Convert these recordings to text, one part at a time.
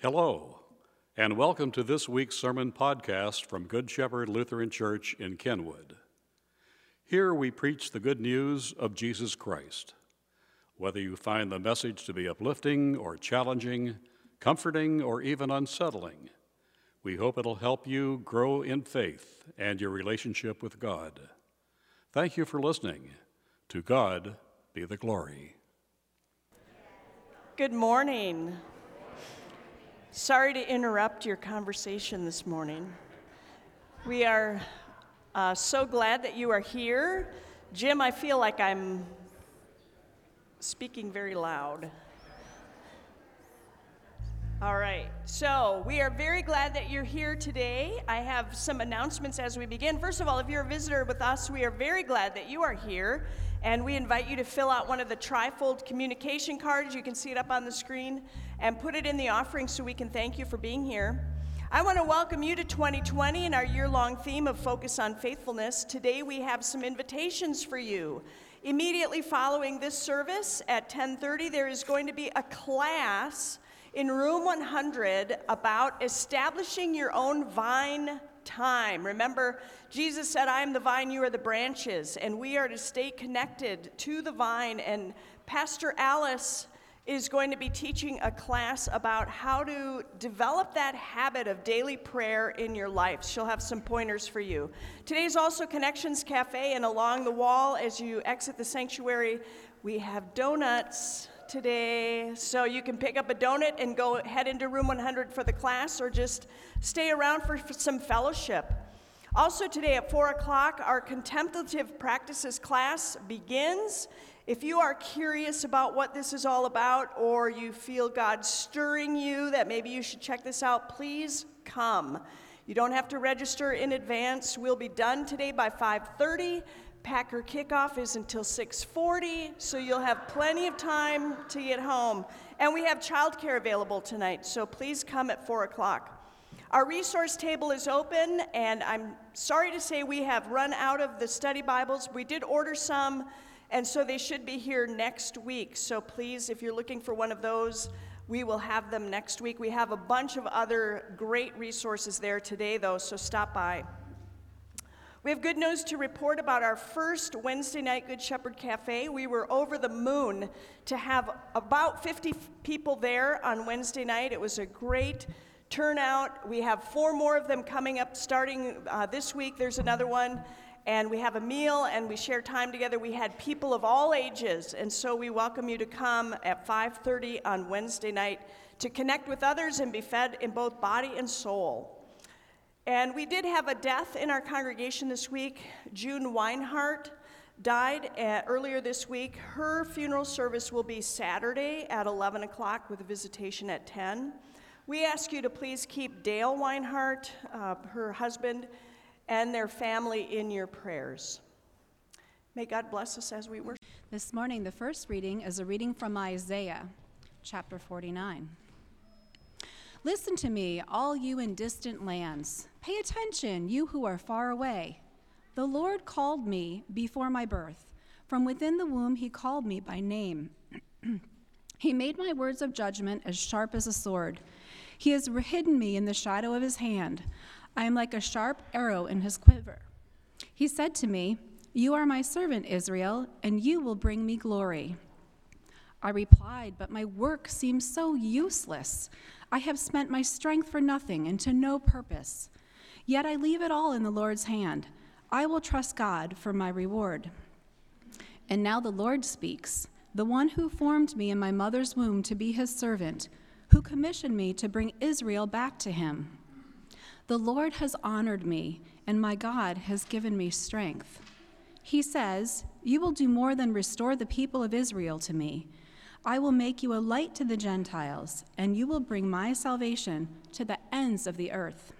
Hello, and welcome to this week's sermon podcast from Good Shepherd Lutheran Church in Kenwood. Here we preach the good news of Jesus Christ. Whether you find the message to be uplifting or challenging, comforting or even unsettling, we hope it'll help you grow in faith and your relationship with God. Thank you for listening. To God be the glory. Good morning. Sorry to interrupt your conversation this morning. We are uh, so glad that you are here. Jim, I feel like I'm speaking very loud. All right, so we are very glad that you're here today. I have some announcements as we begin. First of all, if you're a visitor with us, we are very glad that you are here, and we invite you to fill out one of the trifold communication cards. You can see it up on the screen, and put it in the offering so we can thank you for being here. I want to welcome you to 2020 and our year long theme of Focus on Faithfulness. Today we have some invitations for you. Immediately following this service at 10:30 there is going to be a class in room 100 about establishing your own vine time. Remember, Jesus said, I am the vine, you are the branches, and we are to stay connected to the vine. And Pastor Alice is going to be teaching a class about how to develop that habit of daily prayer in your life. She'll have some pointers for you. Today is also Connections Cafe, and along the wall as you exit the sanctuary, we have donuts today. So you can pick up a donut and go head into room 100 for the class or just stay around for, for some fellowship. Also, today at 4 o'clock, our contemplative practices class begins. If you are curious about what this is all about or you feel God stirring you that maybe you should check this out, please come. You don't have to register in advance. We'll be done today by 5:30. Packer kickoff is until 6:40, so you'll have plenty of time to get home. And we have childcare available tonight, so please come at 4 o'clock. Our resource table is open, and I'm sorry to say we have run out of the study Bibles. We did order some. And so they should be here next week. So please, if you're looking for one of those, we will have them next week. We have a bunch of other great resources there today, though, so stop by. We have good news to report about our first Wednesday night Good Shepherd Cafe. We were over the moon to have about 50 people there on Wednesday night. It was a great turnout. We have four more of them coming up starting uh, this week. There's another one and we have a meal and we share time together. We had people of all ages, and so we welcome you to come at 5:30 on Wednesday night to connect with others and be fed in both body and soul. And we did have a death in our congregation this week. June Weinhardt died at, earlier this week. Her funeral service will be Saturday at 11 o'clock with a visitation at 10. We ask you to please keep Dale Weinhardt, uh, her husband, and their family in your prayers. May God bless us as we worship. This morning, the first reading is a reading from Isaiah chapter 49. Listen to me, all you in distant lands. Pay attention, you who are far away. The Lord called me before my birth. From within the womb, he called me by name. he made my words of judgment as sharp as a sword. He has hidden me in the shadow of his hand. I am like a sharp arrow in his quiver. He said to me, You are my servant, Israel, and you will bring me glory. I replied, But my work seems so useless. I have spent my strength for nothing and to no purpose. Yet I leave it all in the Lord's hand. I will trust God for my reward. And now the Lord speaks, the one who formed me in my mother's womb to be his servant, who commissioned me to bring Israel back to him. The Lord has honored me, and my God has given me strength. He says, You will do more than restore the people of Israel to me. I will make you a light to the Gentiles, and you will bring my salvation to the ends of the earth.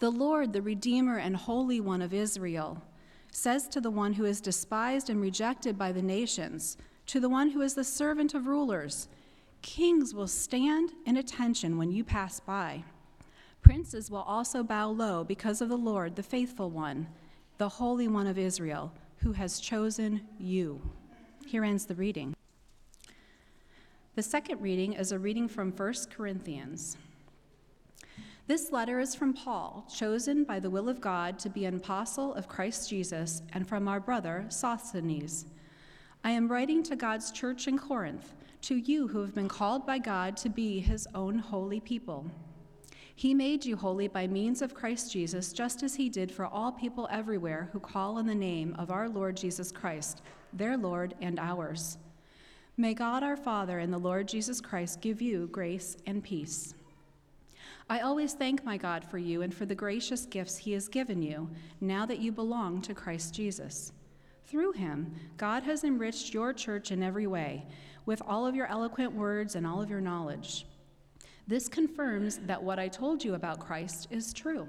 The Lord, the Redeemer and Holy One of Israel, says to the one who is despised and rejected by the nations, to the one who is the servant of rulers, Kings will stand in attention when you pass by. Princes will also bow low because of the Lord, the faithful one, the Holy One of Israel, who has chosen you. Here ends the reading. The second reading is a reading from 1 Corinthians. This letter is from Paul, chosen by the will of God to be an apostle of Christ Jesus, and from our brother Sosthenes. I am writing to God's church in Corinth, to you who have been called by God to be his own holy people. He made you holy by means of Christ Jesus, just as he did for all people everywhere who call on the name of our Lord Jesus Christ, their Lord and ours. May God our Father and the Lord Jesus Christ give you grace and peace. I always thank my God for you and for the gracious gifts he has given you, now that you belong to Christ Jesus. Through him, God has enriched your church in every way, with all of your eloquent words and all of your knowledge. This confirms that what I told you about Christ is true.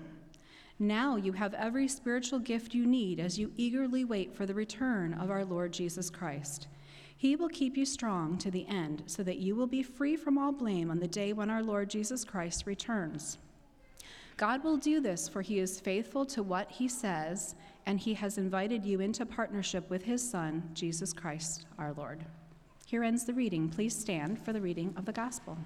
Now you have every spiritual gift you need as you eagerly wait for the return of our Lord Jesus Christ. He will keep you strong to the end, so that you will be free from all blame on the day when our Lord Jesus Christ returns. God will do this, for he is faithful to what he says, and he has invited you into partnership with his Son, Jesus Christ, our Lord. Here ends the reading. Please stand for the reading of the gospel.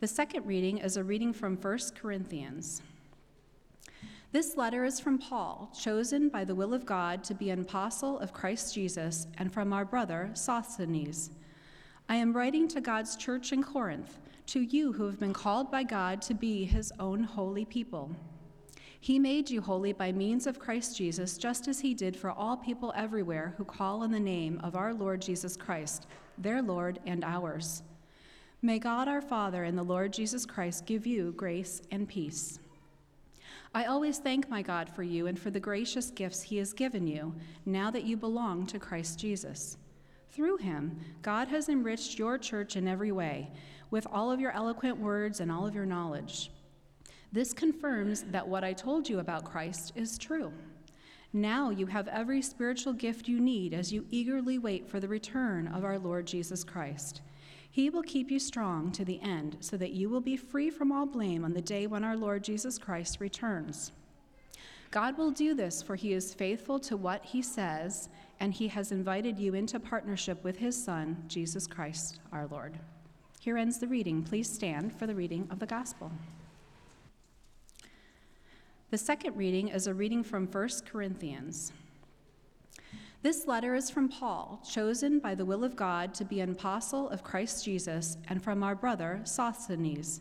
The second reading is a reading from 1 Corinthians. This letter is from Paul, chosen by the will of God to be an apostle of Christ Jesus, and from our brother Sosthenes. I am writing to God's church in Corinth, to you who have been called by God to be his own holy people. He made you holy by means of Christ Jesus, just as he did for all people everywhere who call on the name of our Lord Jesus Christ, their Lord and ours. May God our Father and the Lord Jesus Christ give you grace and peace. I always thank my God for you and for the gracious gifts he has given you, now that you belong to Christ Jesus. Through him, God has enriched your church in every way, with all of your eloquent words and all of your knowledge. This confirms that what I told you about Christ is true. Now you have every spiritual gift you need as you eagerly wait for the return of our Lord Jesus Christ. He will keep you strong to the end, so that you will be free from all blame on the day when our Lord Jesus Christ returns. God will do this, for he is faithful to what he says, and he has invited you into partnership with his Son, Jesus Christ, our Lord. Here ends the reading. Please stand for the reading of the gospel. The second reading is a reading from 1 Corinthians. This letter is from Paul, chosen by the will of God to be an apostle of Christ Jesus, and from our brother Sosthenes.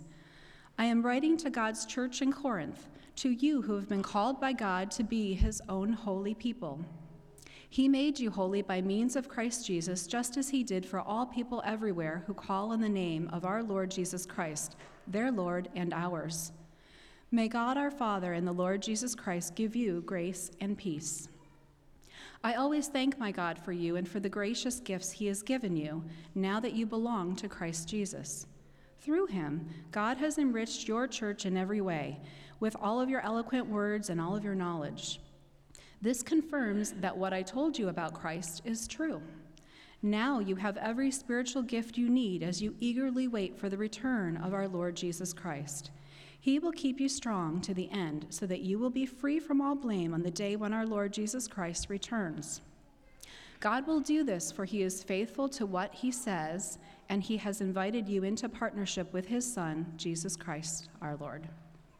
I am writing to God's church in Corinth, to you who have been called by God to be his own holy people. He made you holy by means of Christ Jesus, just as he did for all people everywhere who call on the name of our Lord Jesus Christ, their Lord and ours. May God our Father and the Lord Jesus Christ give you grace and peace. I always thank my God for you and for the gracious gifts he has given you, now that you belong to Christ Jesus. Through him, God has enriched your church in every way, with all of your eloquent words and all of your knowledge. This confirms that what I told you about Christ is true. Now you have every spiritual gift you need as you eagerly wait for the return of our Lord Jesus Christ. He will keep you strong to the end, so that you will be free from all blame on the day when our Lord Jesus Christ returns. God will do this, for he is faithful to what he says, and he has invited you into partnership with his Son, Jesus Christ, our Lord.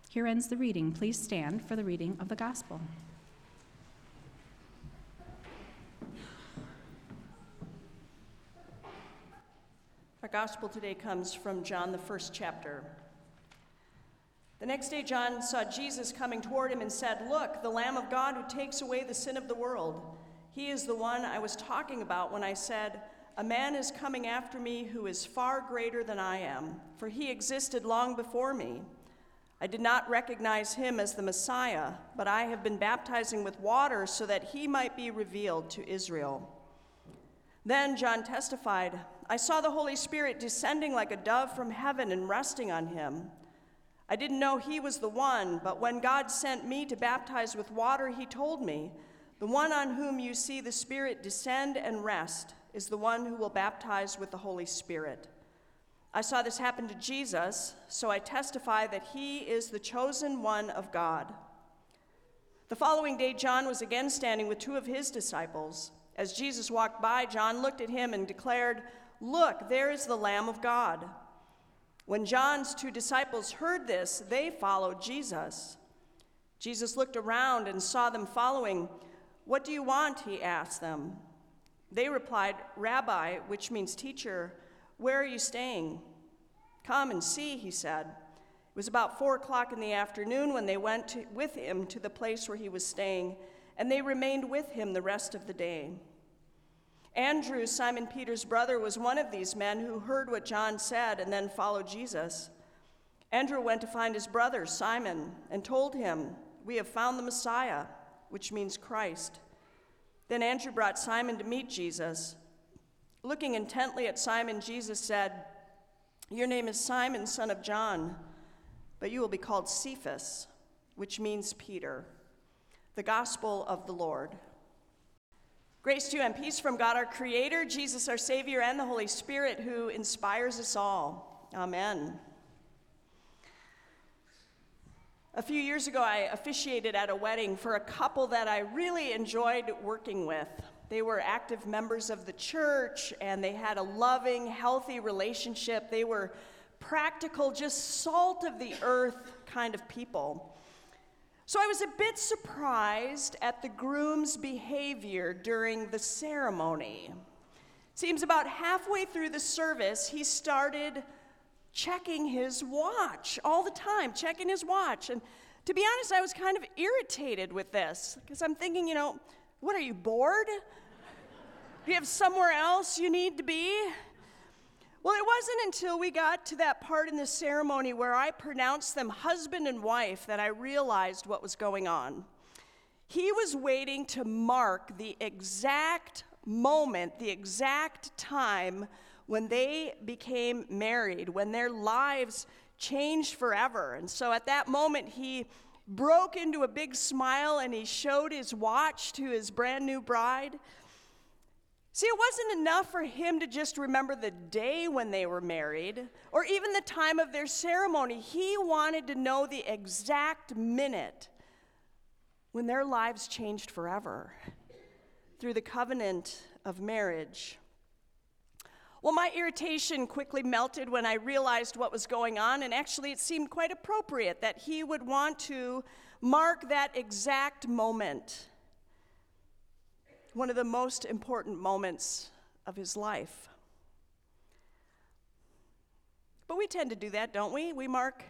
Here ends the reading. Please stand for the reading of the gospel. Our gospel today comes from John, the first chapter. The next day, John saw Jesus coming toward him and said, Look, the Lamb of God who takes away the sin of the world. He is the one I was talking about when I said, A man is coming after me who is far greater than I am, for he existed long before me. I did not recognize him as the Messiah, but I have been baptizing with water so that he might be revealed to Israel. Then John testified, I saw the Holy Spirit descending like a dove from heaven and resting on him. I didn't know he was the one, but when God sent me to baptize with water, he told me, The one on whom you see the Spirit descend and rest is the one who will baptize with the Holy Spirit. I saw this happen to Jesus, so I testify that he is the chosen one of God. The following day, John was again standing with two of his disciples. As Jesus walked by, John looked at him and declared, Look, there is the Lamb of God. When John's two disciples heard this, they followed Jesus. Jesus looked around and saw them following. What do you want? He asked them. They replied, Rabbi, which means teacher, where are you staying? Come and see, he said. It was about four o'clock in the afternoon when they went to, with him to the place where he was staying, and they remained with him the rest of the day. Andrew, Simon Peter's brother, was one of these men who heard what John said and then followed Jesus. Andrew went to find his brother, Simon, and told him, We have found the Messiah, which means Christ. Then Andrew brought Simon to meet Jesus. Looking intently at Simon, Jesus said, Your name is Simon, son of John, but you will be called Cephas, which means Peter. The Gospel of the Lord. Grace to you and peace from God our Creator, Jesus our Savior, and the Holy Spirit who inspires us all. Amen. A few years ago, I officiated at a wedding for a couple that I really enjoyed working with. They were active members of the church and they had a loving, healthy relationship. They were practical, just salt of the earth kind of people. So I was a bit surprised at the groom's behavior during the ceremony. Seems about halfway through the service, he started checking his watch all the time, checking his watch. And to be honest, I was kind of irritated with this because I'm thinking, you know, what are you bored? Do you have somewhere else you need to be? Well, it wasn't until we got to that part in the ceremony where I pronounced them husband and wife that I realized what was going on. He was waiting to mark the exact moment, the exact time when they became married, when their lives changed forever. And so at that moment, he broke into a big smile and he showed his watch to his brand new bride. See, it wasn't enough for him to just remember the day when they were married or even the time of their ceremony. He wanted to know the exact minute when their lives changed forever through the covenant of marriage. Well, my irritation quickly melted when I realized what was going on, and actually, it seemed quite appropriate that he would want to mark that exact moment one of the most important moments of his life. But we tend to do that, don't we? We mark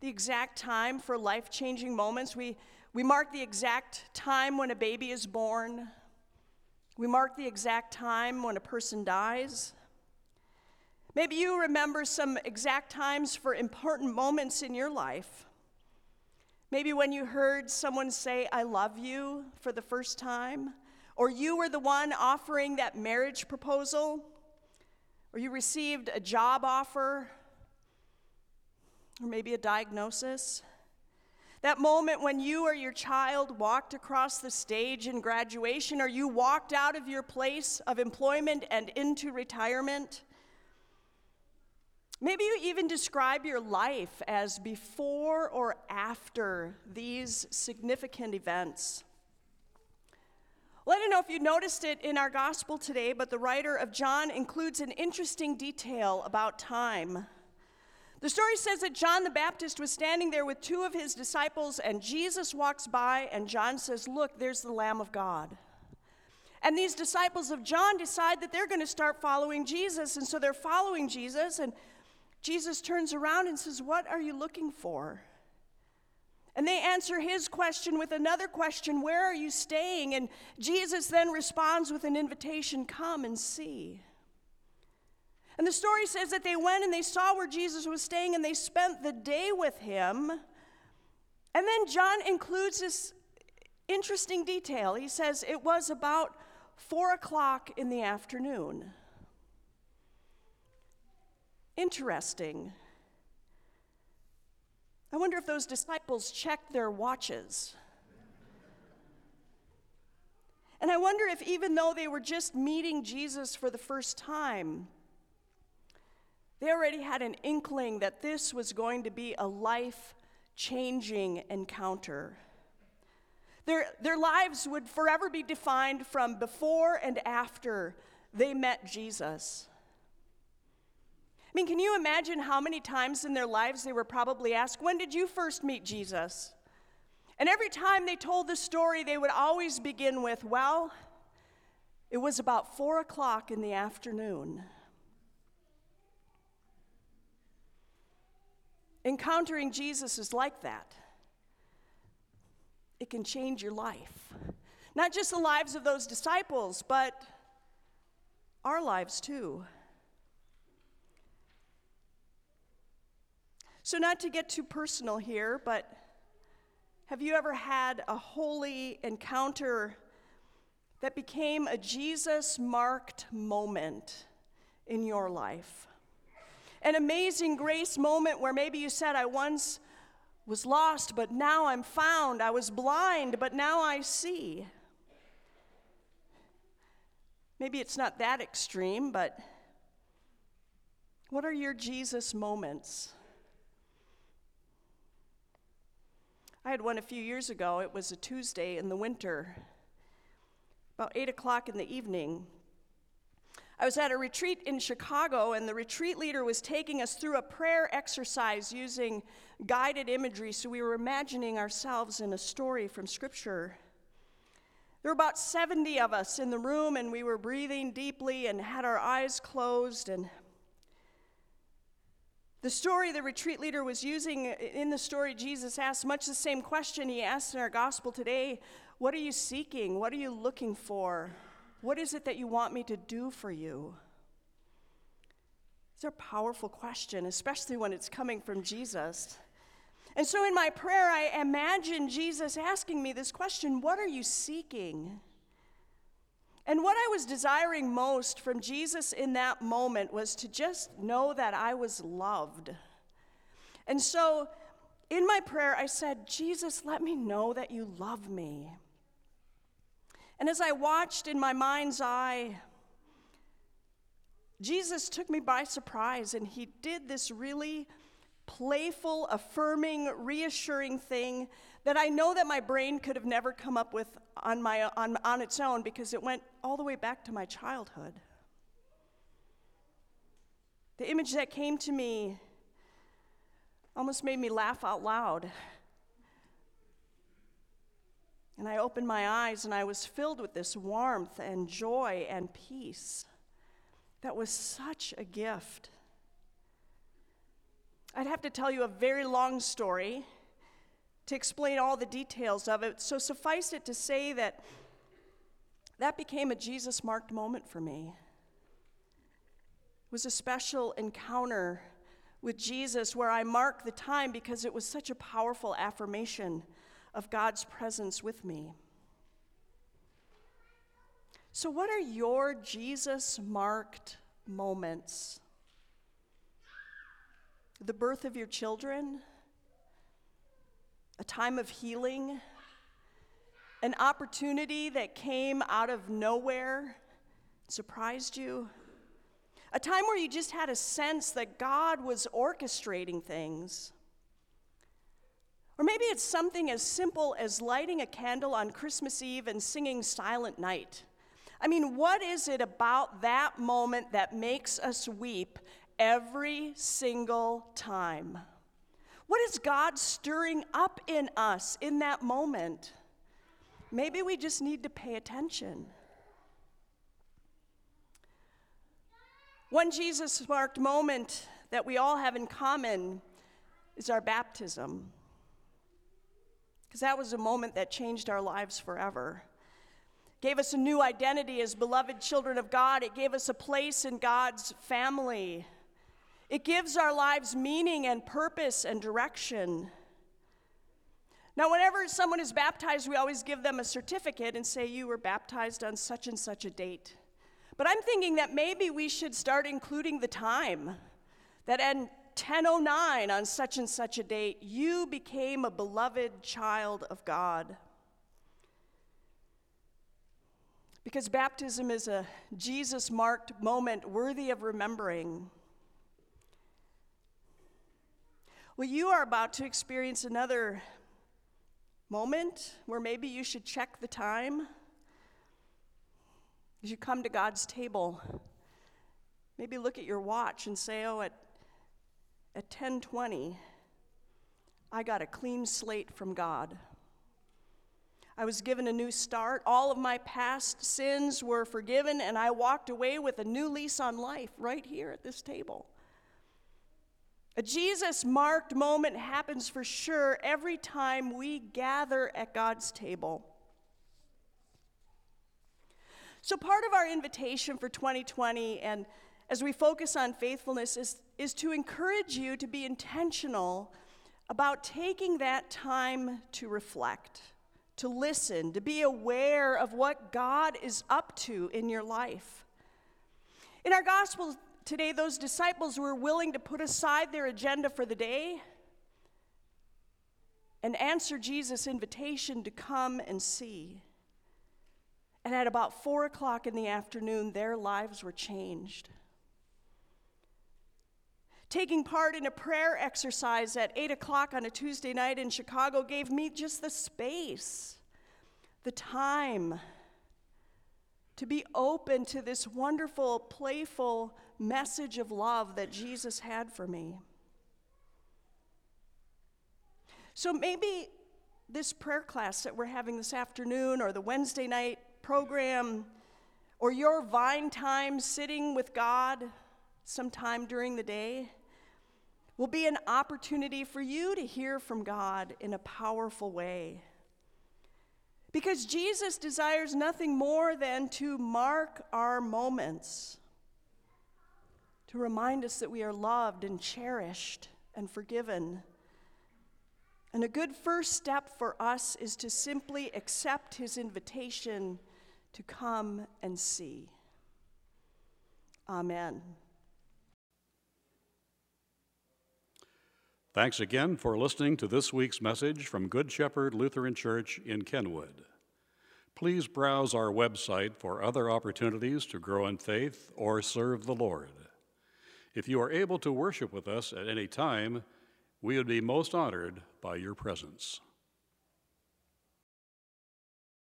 the exact time for life changing moments. We, we mark the exact time when a baby is born. We mark the exact time when a person dies. Maybe you remember some exact times for important moments in your life. Maybe when you heard someone say, I love you for the first time or you were the one offering that marriage proposal, or you received a job offer, or maybe a diagnosis. That moment when you or your child walked across the stage in graduation, or you walked out of your place of employment and into retirement. Maybe you even describe your life as before or after these significant events. Well, I don't know if you noticed it in our gospel today, but the writer of John includes an interesting detail about time. The story says that John the Baptist was standing there with two of his disciples, and Jesus walks by, and John says, Look, there's the Lamb of God. And these disciples of John decide that they're going to start following Jesus, and so they're following Jesus, and Jesus turns around and says, What are you looking for? And they answer his question with another question Where are you staying? And Jesus then responds with an invitation Come and see. And the story says that they went and they saw where Jesus was staying and they spent the day with him. And then John includes this interesting detail. He says it was about four o'clock in the afternoon. Interesting. I wonder if those disciples checked their watches. And I wonder if, even though they were just meeting Jesus for the first time, they already had an inkling that this was going to be a life changing encounter. Their, their lives would forever be defined from before and after they met Jesus. I mean, can you imagine how many times in their lives they were probably asked, When did you first meet Jesus? And every time they told the story, they would always begin with, Well, it was about four o'clock in the afternoon. Encountering Jesus is like that. It can change your life. Not just the lives of those disciples, but our lives too. So, not to get too personal here, but have you ever had a holy encounter that became a Jesus marked moment in your life? An amazing grace moment where maybe you said, I once was lost, but now I'm found. I was blind, but now I see. Maybe it's not that extreme, but what are your Jesus moments? I had one a few years ago. It was a Tuesday in the winter, about 8 o'clock in the evening. I was at a retreat in Chicago, and the retreat leader was taking us through a prayer exercise using guided imagery. So we were imagining ourselves in a story from Scripture. There were about 70 of us in the room, and we were breathing deeply and had our eyes closed. And the story the retreat leader was using uh, in the story, Jesus asked much the same question he asked in our gospel today What are you seeking? What are you looking for? What is it that you want me to do for you? It's a powerful question, especially when it's coming from Jesus. And so in my prayer, I imagine Jesus asking me this question What are you seeking? And what I was desiring most from Jesus in that moment was to just know that I was loved. And so in my prayer, I said, Jesus, let me know that you love me. And as I watched in my mind's eye, Jesus took me by surprise and he did this really playful, affirming, reassuring thing that I know that my brain could have never come up with on, my, on, on its own because it went all the way back to my childhood. The image that came to me almost made me laugh out loud. And I opened my eyes and I was filled with this warmth and joy and peace that was such a gift. I'd have to tell you a very long story to explain all the details of it. So suffice it to say that that became a Jesus marked moment for me. It was a special encounter with Jesus where I marked the time because it was such a powerful affirmation of God's presence with me. So, what are your Jesus marked moments? the birth of your children, a time of healing, an opportunity that came out of nowhere, surprised you, a time where you just had a sense that God was orchestrating things. Or maybe it's something as simple as lighting a candle on Christmas Eve and singing Silent Night. I mean, what is it about that moment that makes us weep every single time. What is God stirring up in us in that moment? Maybe we just need to pay attention. One Jesus marked moment that we all have in common is our baptism. Because that was a moment that changed our lives forever. Gave us a new identity as beloved children of God. It gave us a place in God's family. It gives our lives meaning and purpose and direction. Now, whenever someone is baptized, we always give them a certificate and say, You were baptized on such and such a date. But I'm thinking that maybe we should start including the time that at 1009 on such and such a date, you became a beloved child of God. Because baptism is a Jesus marked moment worthy of remembering. Well, you are about to experience another moment where maybe you should check the time? As you come to God's table, maybe look at your watch and say, "Oh, at at 10:20, I got a clean slate from God." I was given a new start. All of my past sins were forgiven, and I walked away with a new lease on life right here at this table. A Jesus marked moment happens for sure every time we gather at God's table. So, part of our invitation for 2020, and as we focus on faithfulness, is, is to encourage you to be intentional about taking that time to reflect, to listen, to be aware of what God is up to in your life. In our gospel today, those disciples were willing to put aside their agenda for the day and answer Jesus' invitation to come and see. And at about four o'clock in the afternoon, their lives were changed. Taking part in a prayer exercise at 8 o'clock on a Tuesday night in Chicago gave me just the space, the time to be open to this wonderful, playful message of love that Jesus had for me. So maybe this prayer class that we're having this afternoon, or the Wednesday night program, or your vine time sitting with God sometime during the day, will be an opportunity for you to hear from God in a powerful way. Because Jesus desires nothing more than to mark our moments, to remind us that we are loved and cherished and forgiven. And a good first step for us is to simply accept his invitation to come and see. Amen. Thanks again for listening to this week's message from Good Shepherd Lutheran Church in Kenwood. Please browse our website for other opportunities to grow in faith or serve the Lord. If you are able to worship with us at any time, we would be most honored by your presence.